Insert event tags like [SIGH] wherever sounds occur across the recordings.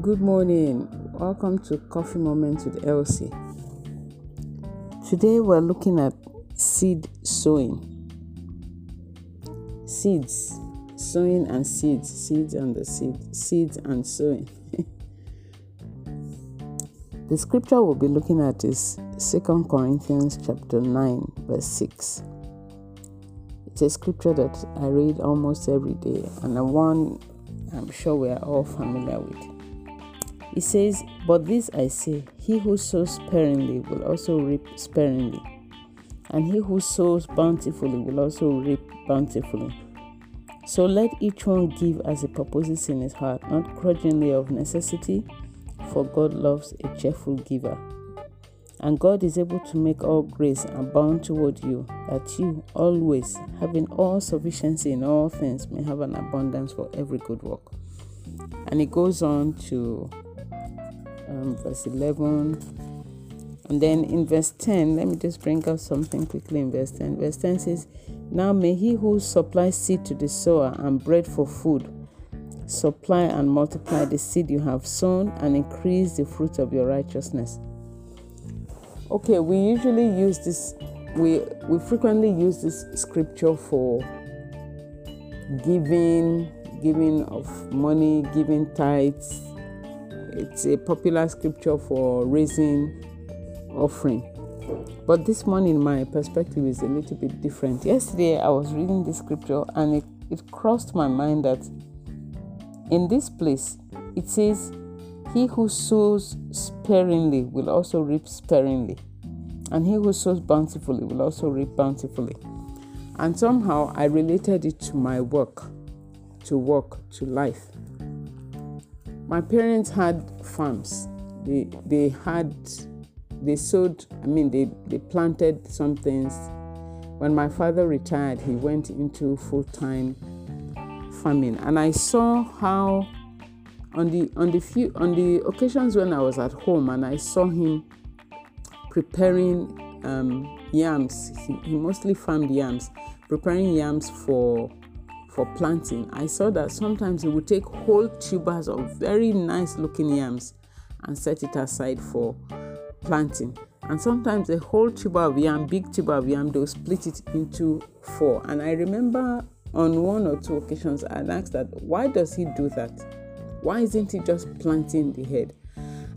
Good morning. Welcome to Coffee Moment with Elsie. Today we're looking at seed sowing. Seeds, sowing and seeds, seeds and the seed, seeds and sowing. [LAUGHS] the scripture we'll be looking at is 2 Corinthians chapter 9 verse 6. It's a scripture that I read almost every day and the one I'm sure we are all familiar with. It says, But this I say, he who sows sparingly will also reap sparingly, and he who sows bountifully will also reap bountifully. So let each one give as he purposes in his heart, not grudgingly of necessity, for God loves a cheerful giver. And God is able to make all grace abound toward you, that you always, having all sufficiency in all things, may have an abundance for every good work. And it goes on to um, verse 11. And then in verse 10, let me just bring out something quickly in verse 10. Verse 10 says, Now may he who supplies seed to the sower and bread for food supply and multiply the seed you have sown and increase the fruit of your righteousness. Okay, we usually use this, we, we frequently use this scripture for giving, giving of money, giving tithes, it's a popular scripture for raising offering. But this morning, my perspective is a little bit different. Yesterday, I was reading the scripture and it, it crossed my mind that in this place, it says, He who sows sparingly will also reap sparingly, and he who sows bountifully will also reap bountifully. And somehow I related it to my work, to work, to life. My parents had farms. They they had they sowed. I mean, they they planted some things. When my father retired, he went into full time farming, and I saw how on the on the few on the occasions when I was at home and I saw him preparing um, yams. He, he mostly farmed yams, preparing yams for for planting, I saw that sometimes he would take whole tubers of very nice looking yams and set it aside for planting. And sometimes a whole tuber of yam, big tuber of yam, they'll split it into four. And I remember on one or two occasions I asked that why does he do that? Why isn't he just planting the head?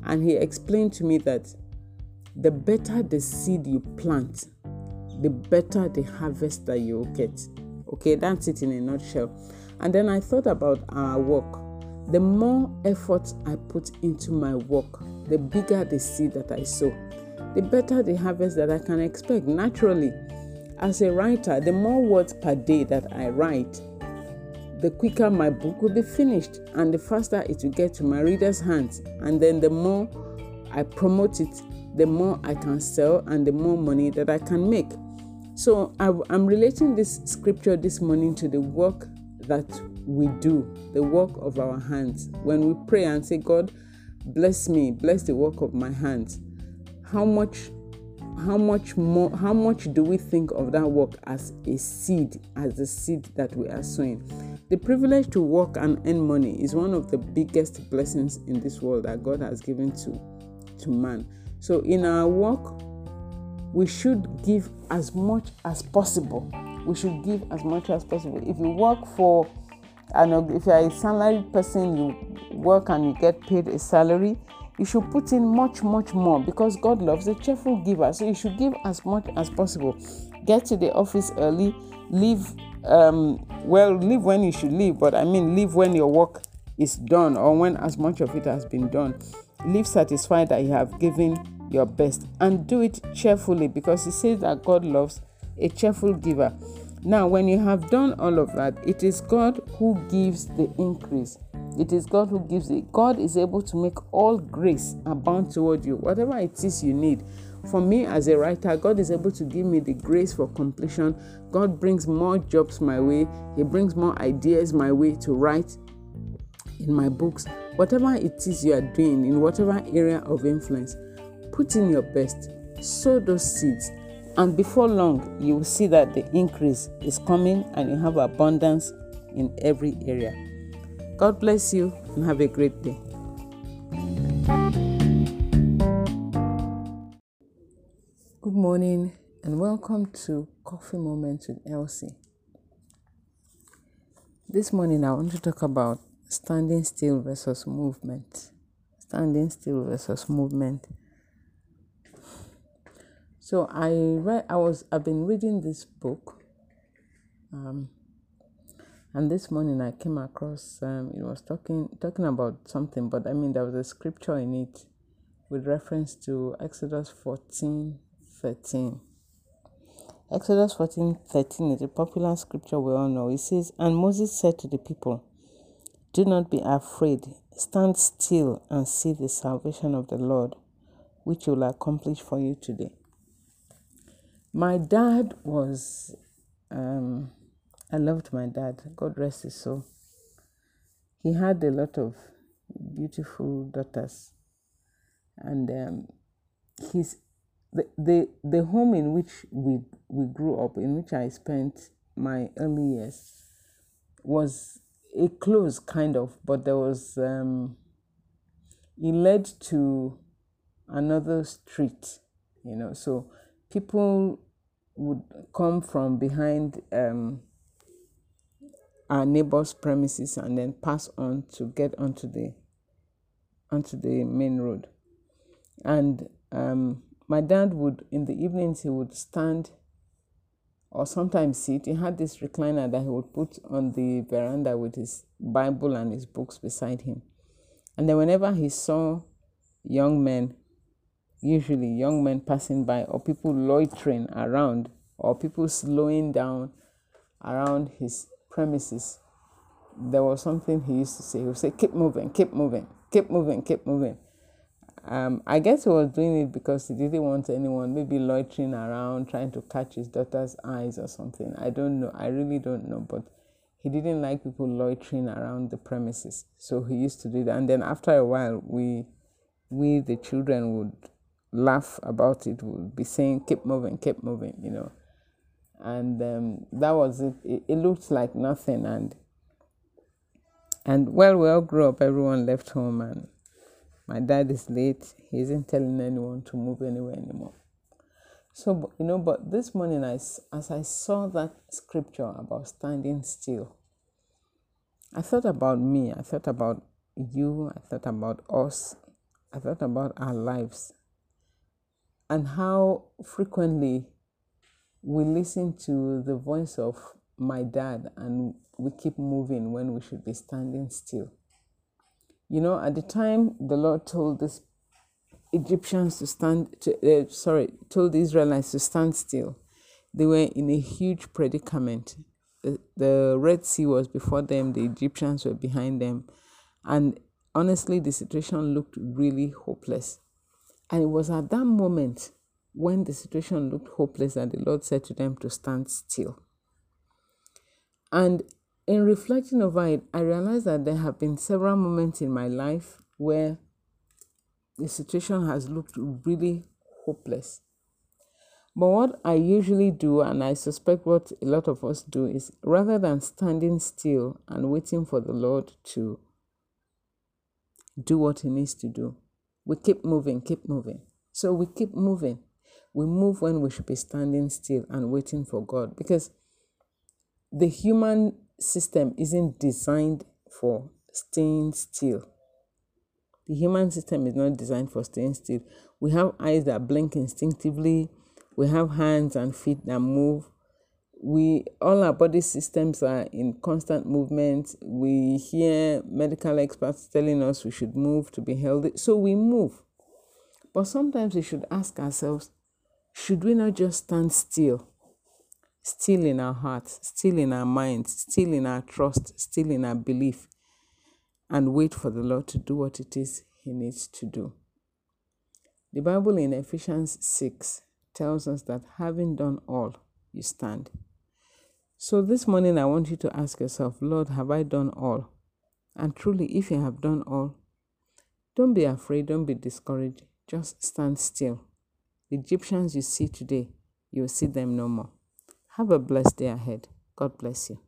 And he explained to me that the better the seed you plant, the better the harvest that you get. Okay, that's it in a nutshell. And then I thought about our work. The more effort I put into my work, the bigger the seed that I sow, the better the harvest that I can expect naturally. As a writer, the more words per day that I write, the quicker my book will be finished and the faster it will get to my readers' hands. And then the more I promote it, the more I can sell and the more money that I can make. So I, am relating this scripture this morning to the work that we do, the work of our hands. When we pray and say, God, bless me, bless the work of my hands. How much how much more how much do we think of that work as a seed as the seed that we are sowing the privilege to work and earn money is one of the biggest blessings in this world that god has given to to man so in our work we should give as much as possible. We should give as much as possible. If you work for, and if you are a salaried person, you work and you get paid a salary, you should put in much, much more because God loves a cheerful giver. So you should give as much as possible. Get to the office early, leave, um, well, leave when you should leave, but I mean, leave when your work is done or when as much of it has been done. Leave satisfied that you have given your best and do it cheerfully because he says that God loves a cheerful giver. Now, when you have done all of that, it is God who gives the increase. It is God who gives it. God is able to make all grace abound toward you, whatever it is you need. For me as a writer, God is able to give me the grace for completion. God brings more jobs my way, He brings more ideas my way to write in my books. Whatever it is you are doing, in whatever area of influence, Put in your best, sow those seeds, and before long, you will see that the increase is coming and you have abundance in every area. God bless you and have a great day. Good morning and welcome to Coffee Moment with Elsie. This morning I want to talk about standing still versus movement. Standing still versus movement. So I read I was I've been reading this book um, and this morning I came across um, it was talking talking about something but I mean there was a scripture in it with reference to Exodus fourteen thirteen. Exodus fourteen thirteen is a popular scripture we all know. It says, And Moses said to the people, Do not be afraid, stand still and see the salvation of the Lord, which will accomplish for you today. My dad was, um, I loved my dad, God rest his soul. He had a lot of beautiful daughters, and um, his the, the the home in which we we grew up, in which I spent my early years, was a close kind of, but there was um, it led to another street, you know. So people would come from behind um, our neighbor's premises and then pass on to get onto the onto the main road, and um, my dad would, in the evenings, he would stand or sometimes sit. He had this recliner that he would put on the veranda with his Bible and his books beside him. And then, whenever he saw young men, usually young men passing by, or people loitering around, or people slowing down around his premises, there was something he used to say. He would say, Keep moving, keep moving, keep moving, keep moving. Um, I guess he was doing it because he didn't want anyone maybe loitering around trying to catch his daughter's eyes or something. I don't know. I really don't know. But he didn't like people loitering around the premises. So he used to do that. And then after a while, we, we the children, would laugh about it, would be saying, keep moving, keep moving, you know. And um, that was it. it. It looked like nothing. And, and well, we all grew up, everyone left home and my dad is late. He isn't telling anyone to move anywhere anymore. So, you know, but this morning, I, as I saw that scripture about standing still, I thought about me. I thought about you. I thought about us. I thought about our lives and how frequently we listen to the voice of my dad and we keep moving when we should be standing still. You know, at the time the Lord told the Egyptians to stand, to, uh, sorry, told the Israelites to stand still, they were in a huge predicament. The, the Red Sea was before them, the Egyptians were behind them. And honestly, the situation looked really hopeless. And it was at that moment when the situation looked hopeless that the Lord said to them to stand still. And in reflecting over it, I realized that there have been several moments in my life where the situation has looked really hopeless. But what I usually do, and I suspect what a lot of us do, is rather than standing still and waiting for the Lord to do what He needs to do, we keep moving, keep moving. So we keep moving. We move when we should be standing still and waiting for God because the human system isn't designed for staying still. The human system is not designed for staying still. We have eyes that blink instinctively, we have hands and feet that move. We all our body systems are in constant movement. We hear medical experts telling us we should move to be healthy. So we move. But sometimes we should ask ourselves, should we not just stand still still in our hearts, still in our minds, still in our trust, still in our belief, and wait for the Lord to do what it is He needs to do. The Bible in Ephesians 6 tells us that having done all, you stand. So this morning, I want you to ask yourself, Lord, have I done all? And truly, if you have done all, don't be afraid, don't be discouraged, just stand still. The Egyptians you see today, you'll see them no more. Have a blessed day ahead. God bless you.